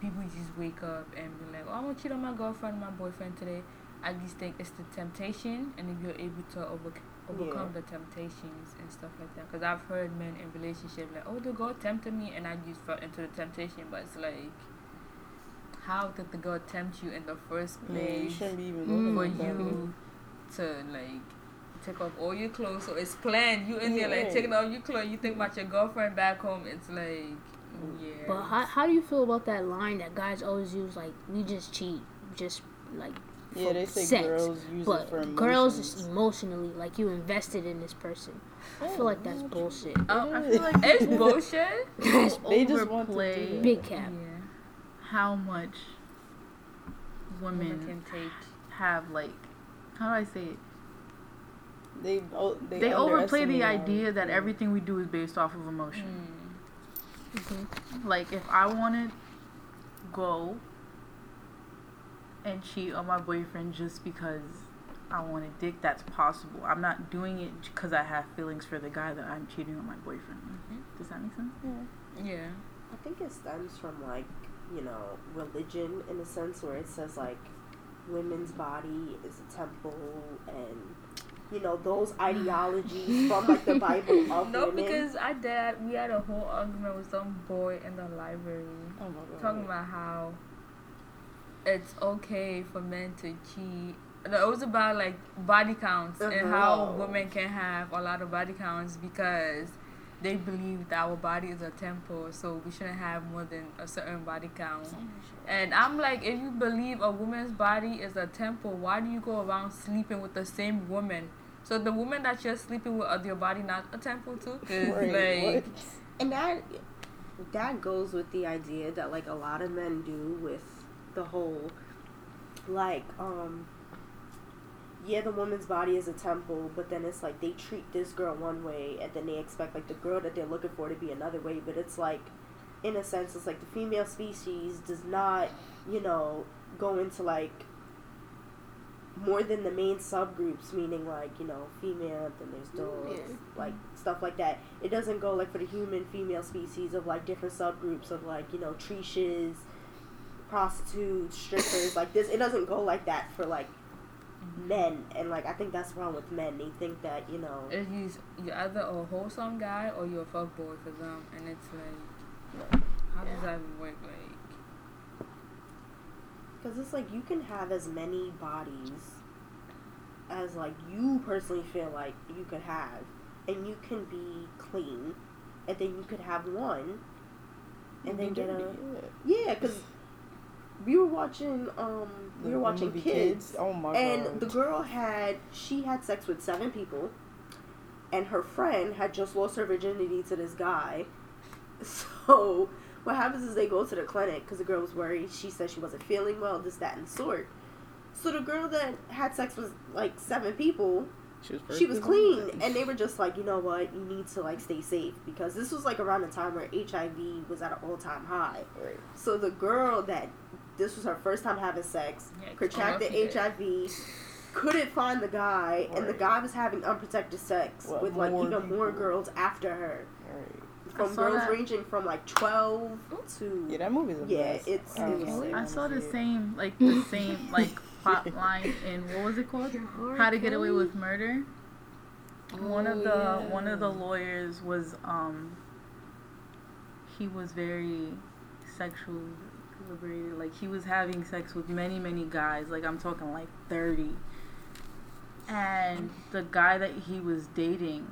people just wake up and be like, "Oh, I want to cheat on my girlfriend, my boyfriend today." I just think it's the temptation, and if you're able to over, overcome the temptations and stuff like that. Because I've heard men in relationship like, "Oh, the girl tempted me," and I just fell into the temptation. But it's like, how did the girl tempt you in the first Yeah, you place? shouldn't be even Mm. for you to like take off all your clothes. So it's planned. You in there like Yeah. taking off your clothes. You think about your girlfriend back home. It's like yeah. But how, how do you feel about that line that guys always use? Like we just cheat, just like Yeah, they say sex. girls use but it for girls is emotionally like you invested in this person. I feel like that's bullshit. Um, I feel like it's bullshit. That's They just want to do overplay that. big cap. Yeah. how much Women women can take. have like how do I say it? They oh, they, They overplay the underestimate our- idea that everything we do is based off of emotion. Mm. Mm-hmm. Like if I want to go and cheat on my boyfriend just because I want a dick, that's possible. I'm not doing it because I have feelings for the guy that I'm cheating on my boyfriend with. Mm-hmm. Does that make sense? Yeah. I think it stems from like you know religion in a sense where it says like women's body is a temple and you know those ideologies from like the Bible of No, women. because I dad we had a whole argument with some boy in the library Oh my god. talking about how it's okay for men to cheat. No, it was about like body counts and Uh-huh. how women can have a lot of body counts because they believe that our body is a temple, so we shouldn't have more than a certain body count. And I'm like, if you believe a woman's body is a temple, why do you go around sleeping with the same woman? So the woman that you're sleeping with, is your body not a temple too? Right, like, and that that goes with the idea that like a lot of men do with the whole like um yeah the woman's body is a temple but then it's like they treat this girl one way and then they expect like the girl that they're looking for to be another way but it's like in a sense it's like the female species does not you know go into like more than the main subgroups meaning like you know female then there's dogs like stuff like that. It doesn't go like for the human female species of like different subgroups of like you know treaches prostitutes strippers like this it doesn't go like that for like mm-hmm. men and like i think that's wrong with men they think that you know if you you're either a wholesome guy or you're a fuck boy for them, and it's like, how does that even work? Like, because it's like you can have as many bodies as like you personally feel like you could have and you can be clean and then you could have one and then get a dirty, yeah. yeah because we were watching um we were watching movie kids. Oh my and god. the girl had she had sex with seven people. And her friend had just lost her virginity to this guy. So what happens is they go to the clinic because the girl was worried. She said she wasn't feeling well this that and the sort. So the girl that had sex with like seven people she was, she was clean. and they were just like you know what? You need to like stay safe. Because this was like around the time where hiv was at an all-time high. Right. so the girl that this was her first time having sex, Yeah, contracted lucky girl. HIV, couldn't find the guy, and the guy was having unprotected sex Well, with like more even more girls after her. Right. From girls that. ranging from like twelve to Yeah, that movie's a Yeah, mess. it's- I it was- I saw the same, like the same, like plot line in what was it called? How to Get Away with Murder. one of Oh, the yeah. one of the lawyers was um. He was very sexually liberated. Like he was having sex with many many guys. Like I'm talking like thirty. And the guy that he was dating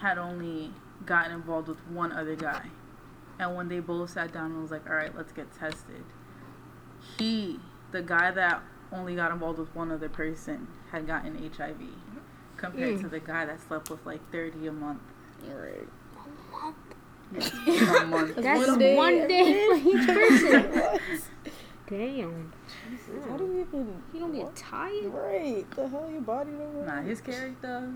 had only gotten involved with one other guy. And when they both sat down and was like, all right, let's get tested, he, the guy that only got involved with one other person, had gotten HIV compared Mm. to the guy that slept with like 30 a month. Right. A month. That's one one day day, for each person. What? Damn. How do you even? You don't get tired? Right. The hell, your body don't. work? Nah, his character.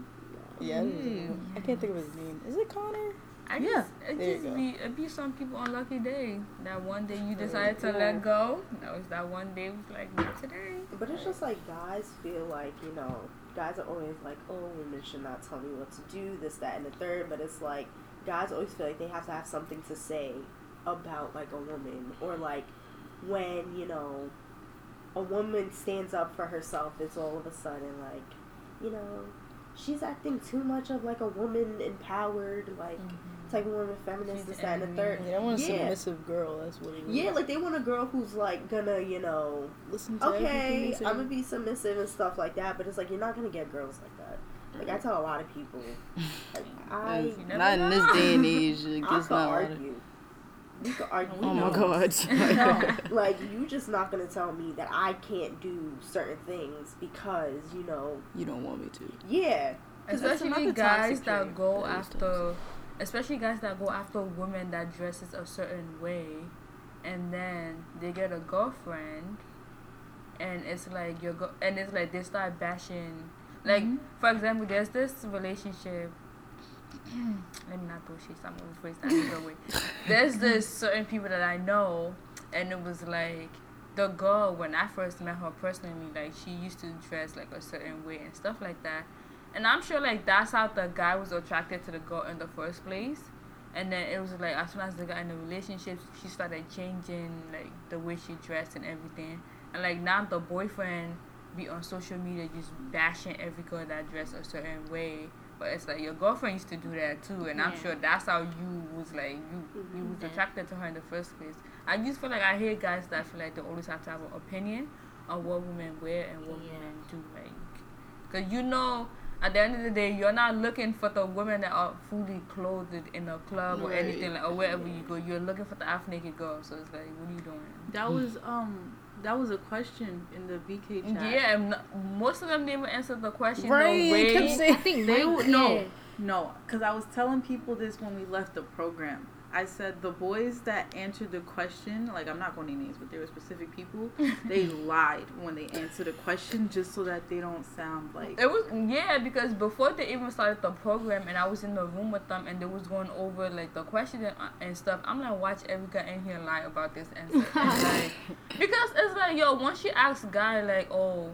Yeah. it is. I can't think of his name. Is it Connor? I Yeah, just, it there you just be, it be some people on lucky day. That one day you decided to let go. That was that one day was like, not today. But it's just like guys feel like, you know, guys are always like, oh, women should not tell me what to do, this, that, and the third. But it's like, guys always feel like they have to have something to say about, like, a woman. Or, like, when, you know, a woman stands up for herself, it's all of a sudden, like, you know, she's acting too much of, like, a woman empowered, like, mm-hmm. type of woman, feminist, She's this, that, and the angry. third. Yeah, I want a Yeah. submissive girl. That's what it is. Yeah, like, they want a girl who's, like, gonna, you know, listen to okay. I'm gonna be submissive and stuff like that, but it's like you're not gonna get girls like that. Like I tell a lot of people, like, I It's You not in this day and age. Like, I it's can not. a lot argue. You can argue. Oh my no. god. Like you just not gonna tell me that I can't do certain things because you know, you don't want me to. yeah. 'Cause that's Especially another guys that trait. go That is after, especially guys that go after women that dresses a certain way, and then they get a girlfriend, and it's like you're go- and it's like they start bashing. Like Mhm. for example, there's this relationship. let me not throw shit. I'm gonna phrase that way. There's this certain people that I know, and it was like the girl when I first met her personally, like she used to dress like a certain way and stuff like that. And I'm sure like that's how the guy was attracted to the girl in the first place. And then it was like as soon as they got in a relationship, she started changing like the way she dressed and everything. And like now the boyfriend be on social media just bashing every girl that dress a certain way. But it's like your girlfriend used to do that too, and I'm sure that's how you was like you you mm-hmm. was attracted to her in the first place. I just feel like I hear guys that feel like they always have to have an opinion on what women wear and what Yeah. women do, like, cause you know. At the end of the day, you're not looking for the women that are fully clothed in a club or anything like, or wherever you go. You're looking for the half naked girl. So it's like, what are you doing? That was um that was a question in the VK chat. Yeah, and n- most of them didn't answer the question. Right, No way. kept saying- I think They Mike, would no, no, because I was telling people this when we left the program. I said the boys that answered the question, like I'm not going to name names, but there were specific people. They lied when they answered a question just so that they don't sound like. It was yeah because before they even started the program and I was in the room with them and they was going over like the question and, uh, and stuff. I'm like watch every guy in here lie about this answer and like because it's like yo once you ask guy like oh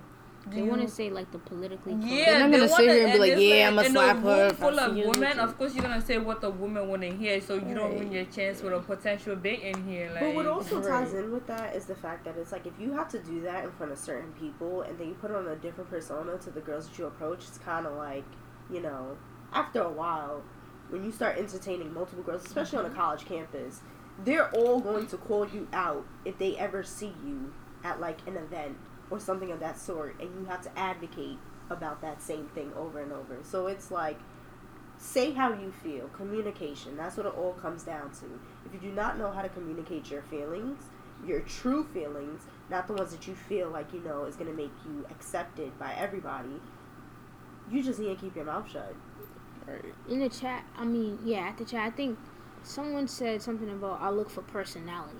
They you want to say like the politically correct. yeah, They're not gonna sit here and be like, it's "Yeah, I'ma in a slap her room full of women. Of course, you're gonna say what the woman want to hear, so you don't Right. win your chance with a potential bait in here. Like, But what also ties Right. in with that is the fact that it's like if you have to do that in front of certain people and then you put on a different persona to the girls that you approach, it's kind of like, you know, after a while, when you start entertaining multiple girls, especially on a mm-hmm. college campus, they're all going to call you out if they ever see you at like an event or something of that sort, and you have to advocate about that same thing over and over. So it's like, say how you feel. Communication. That's what it all comes down to. If you do not know how to communicate your feelings, your true feelings, not the ones that you feel like you know is going to make you accepted by everybody, you just need to keep your mouth shut. Right. in the chat, I mean, yeah, at the chat, I think someone said something about I look for personality.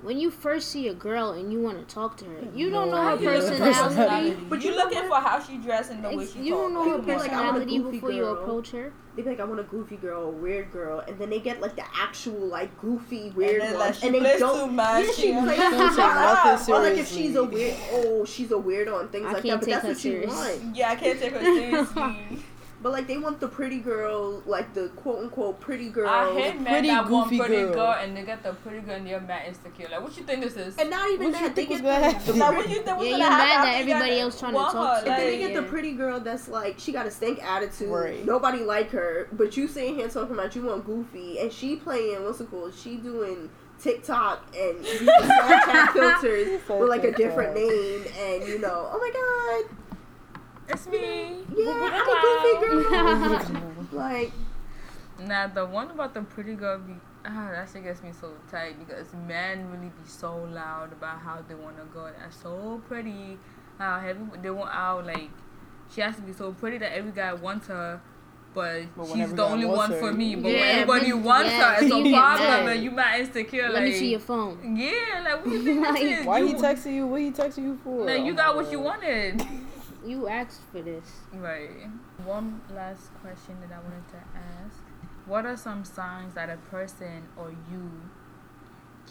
When you first see a girl and you want to talk to her, you don't know her idea. personality. But But you you looking for how she dresses and the way Ex- she You don't know her People be like, I want a personality before you approach her. They be like, I want a goofy girl, a weird girl, and then they get like the actual like goofy weird then, like, she and they don't. too much, Yeah, she she- plays Don't too much. Or like if she's a weird, oh, she's a weirdo and things I like that. But that's her what you serious. want. Yeah, I can't take her seriously. But like they want the pretty girl, like the quote unquote pretty girl. I hate men pretty that want goofy pretty girl. girl. and they get the pretty girl and they're mad insecure. Like, what you think this is? and not even What you that, they think get was gonna the, happen? like, what you think was Yeah, gonna you mad happen that everybody else trying to talk her, to And then they like- get the pretty girl that's like she got a stink attitude. Right. Nobody like her, but you sitting here talking about you want goofy, and she playing what's it called? She doing TikTok and using Snapchat filters with like a different name, and you know, oh my god, It's me. yeah, I'm a goofy girl. like, now the one about the pretty girl be ah that shit gets me so tight because men really be so loud about how they want to go. That's so pretty. How heavy they want out like she has to be so pretty that every guy wants her. But, But she's the only one her, for me. But Yeah, when everybody but- wants yeah, her, it's you a get problem, mad. and you not insecure. Let like, me see your phone. Yeah, like what you think Like, this is? Why he texting you? What he texting you for? Like you Oh got what you wanted. You asked for this. Right. One last question that I wanted to ask. What are some signs that a person or you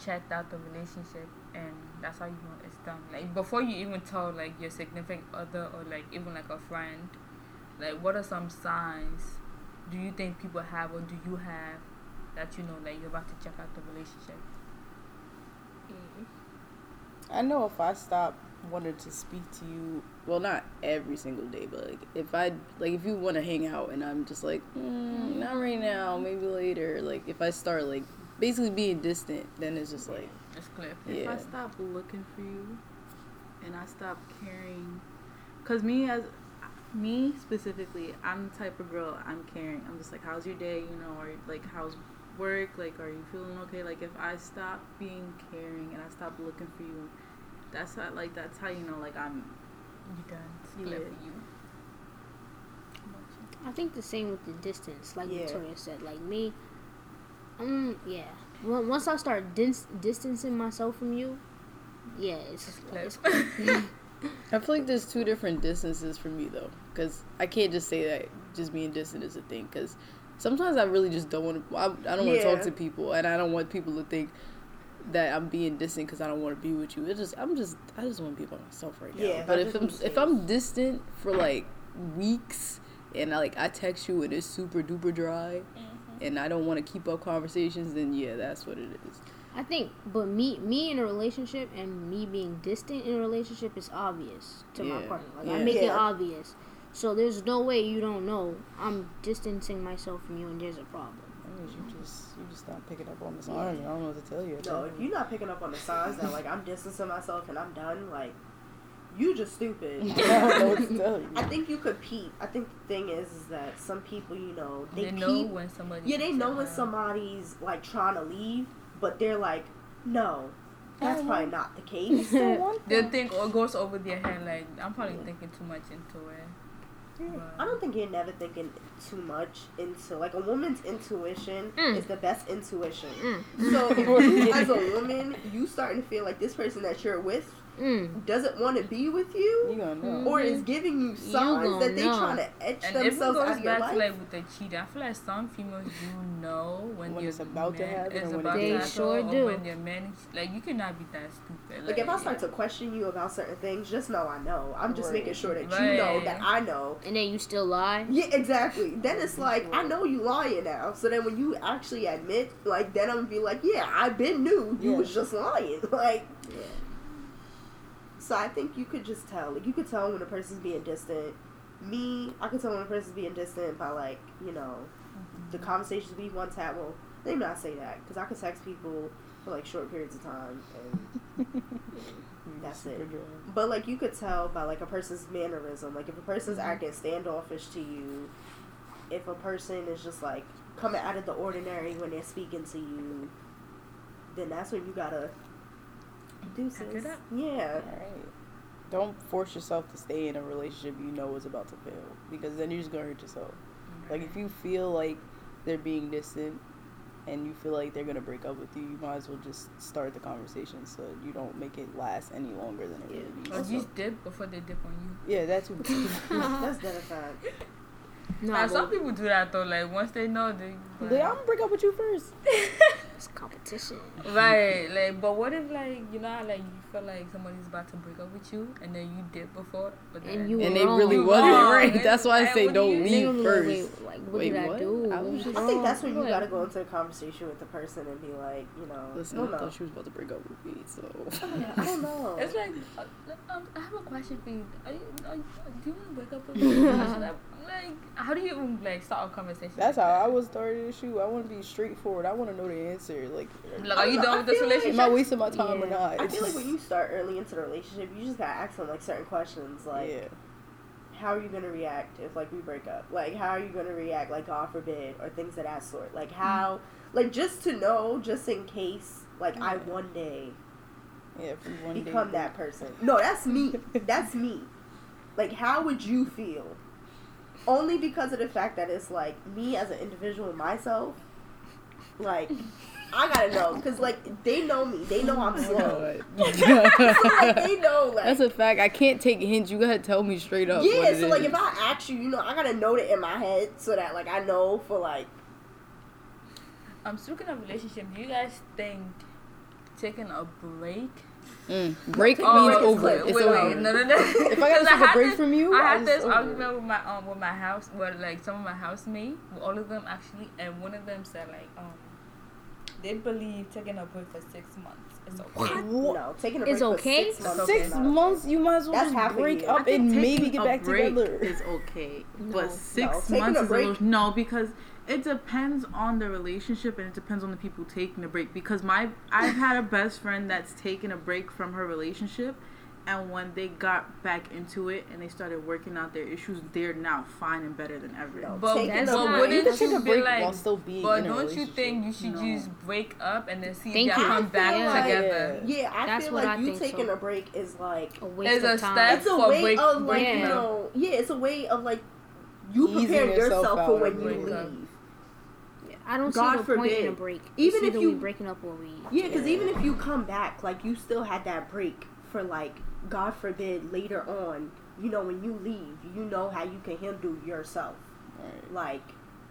checked out the relationship and that's how you know it's done? Like before you even tell like your significant other or like even like a friend, like what are some signs do you think people have or do you have that you know like you're about to check out the relationship? I know if I stop wanting to speak to you, well, not every single day, but like if I like if you want to hang out and I'm just like, mm, not right now, maybe later. Like if I start like basically being distant, then it's just like, It's clear. If yeah, I stop looking for you and I stop caring, because me as me specifically, I'm the type of girl I'm caring. I'm just like, how's your day? You know, or like, how's work? Like, are you feeling okay? Like, if I stop being caring and I stop looking for you, that's how, like, that's how you know, like, I'm. You done. It's clear Yeah. for you. I think the same with the distance, like Yeah. Victoria said. Like me, um, yeah. When- Once I start dis- distancing myself from you, yeah, it's, clear. it's I feel like there's two different distances for me though, because I can't just say that just being distant is a thing. Because sometimes I really just don't want to. I, I don't want to Yeah. talk to people, and I don't want people to think that I'm being distant because I don't want to be with you. It's just I'm just I just want to be by myself right now. Yeah, but if I'm if. I'm distant for like weeks and I, like I text you and it's super duper dry, and I don't want to keep up conversations, then yeah, that's what it is. I think, but me, me in a relationship and me being distant in a relationship is obvious to my partner. Like I yeah. make it obvious. So there's no way you don't know I'm distancing myself from you and there's a problem. That you just you just not picking up on the signs. I don't know what to tell you. No, if you're not picking up on the signs that like I'm distancing myself and I'm done, like you just stupid. I don't know what to tell you. I think you could peep. I think the thing is, is that some people, you know, they, They, peep. know when somebody. yeah, they know when somebody's like trying to leave, but they're like, no, that's uh-huh. probably not the case. They think or goes over their head. Like I'm probably thinking too much into it. I don't think you're never thinking too much into like a woman's intuition Mm. is the best intuition. Mm. So if you, as a woman, you starting to feel like this person that you're with Mm. doesn't want to be with You you, know. or is giving you signs gonna that they know. trying to etch And if it themselves out goes of your back life. to like with the cheating, I feel like some females do know when, When it's about to happen is or when it about to They happen, sure or do. When your man, like you cannot be that stupid. Like if I start to question you about certain things, just know I know. I'm just Right. making sure that you know that I know. And then you still lie. Yeah, exactly. Then it's like I know you lying now. So then when you actually admit, like then I'm gonna be like, yeah, I've been knew you Yeah. was just lying. Like, so I think you could just tell. Like you could tell when a person's being distant. Me, I could tell when a person's being distant by like you know the conversations we once had. Well, let me not say that because I could text people for like short periods of time and That's it. But like you could tell by like a person's mannerism, like if a person's Mm-hmm. acting standoffish to you, if a person is just like coming out of the ordinary when they're speaking to you, then that's when you gotta do Pack it up. Yeah. Alright. Don't force yourself to stay in a relationship you know is about to fail because then you're just gonna hurt yourself. Like if you feel like they're being distant and you feel like they're gonna break up with you, you might as well just start the conversation so you don't make it last any longer than it really needs. Or to. just dip before they dip on you. Yeah, that's what. That's dead a fact. No, Now, some people do that though. Like once they know, they. but- Like, I'm gonna break up with you first. it's competition. Right, like, but what if, like, you know, how, like, you feel like somebody's about to break up with you, and then you did before, but then And you and were it wrong. really You wasn't wrong. right. That's why I Like, say do don't you- leave first. like, wait, like, what Wait, did I do? I was was just- I think that's when you gotta go into a conversation with the person and be like, you know, Listen, no, I thought she was about to break up with me, so. I don't know. It's like, uh, um, I have a question for you. Are you, are you do you want to break up with me? Like, like, how do you even, like, start a conversation? That's like how I that? was started to shoot. I want to be straightforward. I want to know the answer. Like, Like, are you done with this relationship? Like, Am I wasting my time or not? I feel like when you start early into the relationship, you just gotta ask them like certain questions, like. yeah, how are you gonna react if like we break up? Like how are you gonna react like God forbid or things of that sort? Like mm-hmm. how like just to know, just in case like I one day yeah, if we one day become that person. No, that's me. that's me. Like how would you feel? Only because of the fact that it's like me as an individual myself. Like I gotta know because like they know me. They know I'm slow. so like they know like That's a fact. I can't take hints. You gotta tell me straight up. Yeah, so like is. if I ask you, you know, I gotta note it in my head so that like I know for like I'm speaking of relationship. Do you guys think taking a break? Mm, break Oh, means over. wait, it's wait, over. wait, no, no, no. If I gotta 'Cause take a break this- from you, I I had just this over. argument with my um with my house, with like some of my housemates, all of them actually, and one of them said like um they believe taking a break for six months is okay. What? no taking a break It's okay? for six months. Six is not okay. months, you might as well That's just a break up and maybe get a back break together. Is okay, No. but six taking months a is a little no because it depends on the relationship and it depends on the people taking the break. Because my I've had a best friend that's taken a break from her relationship, and when they got back into it and they started working out their issues, they're now fine and better than ever. No, But, That's but not- wouldn't You can take a break like, while still being but in a don't you think you should No. just break up and then see Thank if you. y'all come back like- together? Yeah, I That's feel what like I you taking so. a break is like A waste It's of a time. step. it's a way break- of like breaking you know yeah, it's a way of like you Easing prepare yourself yourself for when you leave. I don't God see the point in a break. Even if you- breaking up or we. Yeah, because even if you come back, like you still had that break for like, God forbid, later on, you know, when you leave, you know how you can handle yourself. Right. Like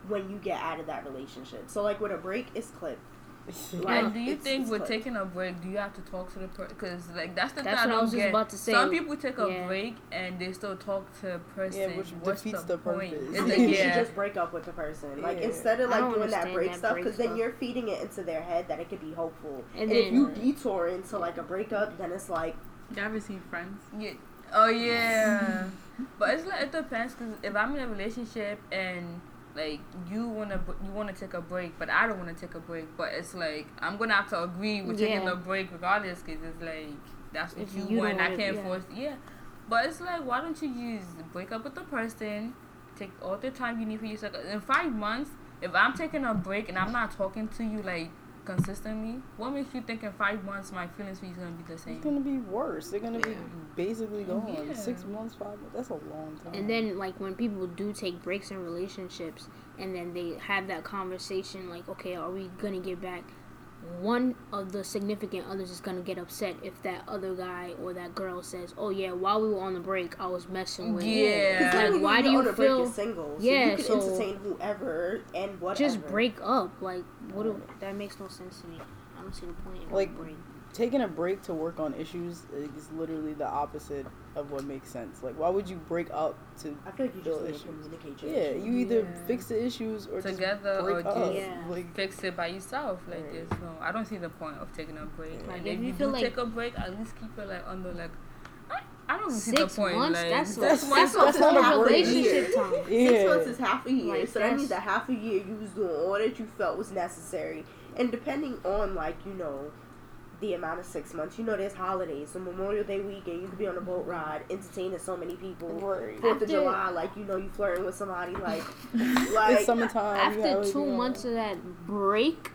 when you get out of that relationship. So like with a break, it's clip. Like, and do you it's- think it's with like- taking a break, do you have to talk to the person? Because like that's the That's thing what I I was don't just get. about to say. Some people take a Yeah. break and they still talk to the person. Yeah, which What's defeats the, the point? purpose. It's like, think you should just break up with the person. Like Yeah. instead of like doing that break that stuff, because then you're feeding it into their head that it could be hopeful. And And, if then- you detour into like a breakup, then it's like You ever seen Friends? Yeah. Oh yeah. but it's like it depends because if I'm in a relationship and like you wanna you wanna take a break, but I don't wanna take a break, but it's like I'm gonna have to agree with taking a break regardless because it's like that's what If you, you want. I can't yeah. force. Yeah. But it's like why don't you just break up with the person, take all the time you need for yourself. In five months, if I'm taking a break and I'm not talking to you like consistently, what makes you think in five months my feelings for you is gonna be the same? It's gonna be worse. They're gonna be basically gone. Yeah. Six months, five months. That's a long time. And then like when people do take breaks in relationships and then they have that conversation like, okay, are we gonna get back? One of the significant others is gonna get upset if that other guy or that girl says, "Oh yeah, while we were on the break, I was messing with." Yeah. Because Like, then why do you're you on a break, feel- single. So Yeah, you can so- entertain whoever and whatever. Just break up. Like, what? Do, that makes no sense to me. I don't see the point of Like, break. Taking a break to work on issues is literally the opposite of what makes sense. Like, why would you break up to? I feel like you just need to issues. communicate your Yeah, issues. you either Yeah. fix the issues or Together just break or up. just- Yeah. Like, fix it by yourself. Like Right. there's no, I don't see the point of taking a break. Like, and if if you you do like- take a break, at least keep it like under like. I, I don't see Six the point. months? Like, That's six that's, months that's, months a is half a relationship year. time. yeah. Six months is half a year, Like, so that means that half a year you was doing all that you felt was necessary. And depending on like you know the amount of six months, you know there's holidays, so Memorial Day weekend you could be on a boat ride, entertaining so many people. Right. Fourth After- of July, like you know you flirting with somebody, like like it's summertime. After have, two months of that break,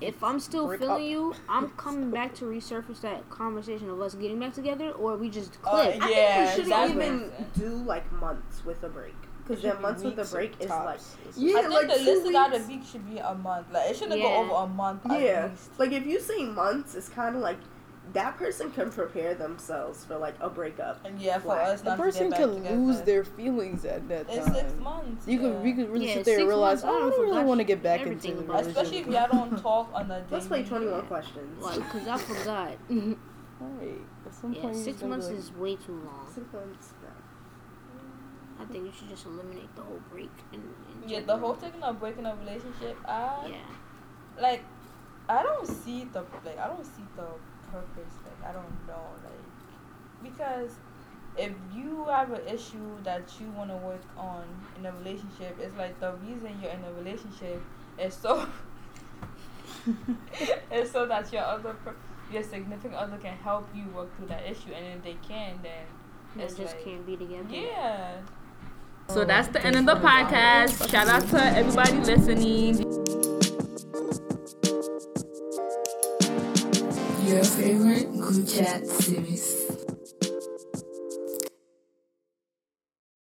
if I'm still Break feeling up. you, I'm coming back to resurface that conversation of us getting back together, or we just Uh, click. I Yeah, think we shouldn't that even do like months with a break, because should then be months with a break at is like tops. yeah, I think like the two listed out weeks. a week should be a month. Like it shouldn't Yeah. go over a month. At Yeah, least. like if you say months, it's kind of like that person can prepare themselves for like a breakup. And yeah, for Why? us The not person to get can back together. lose their feelings at that It's time. six months. You yeah. could, we could really Yeah, sit there and realize, months, I oh, I don't really want to get back into a about it. Especially if relationship. y'all don't talk on a Let's play daily- 21 questions. Like, cause I forgot. Right. At some yeah, six months like, is way too long. Six months. I think you should just eliminate the whole break. In, in Yeah, the whole taking a break in a relationship, I Yeah. like. I don't see the like. I don't see the purpose. Like I don't know. Like because if you have an issue that you want to work on in a relationship, it's like the reason you're in a relationship is so. is so that your other per- your significant other can help you work through that issue, and if they can, then They it's just like, can't be together. yeah. So that's the end of the podcast. Shout out to everybody listening. Your favorite group chat series.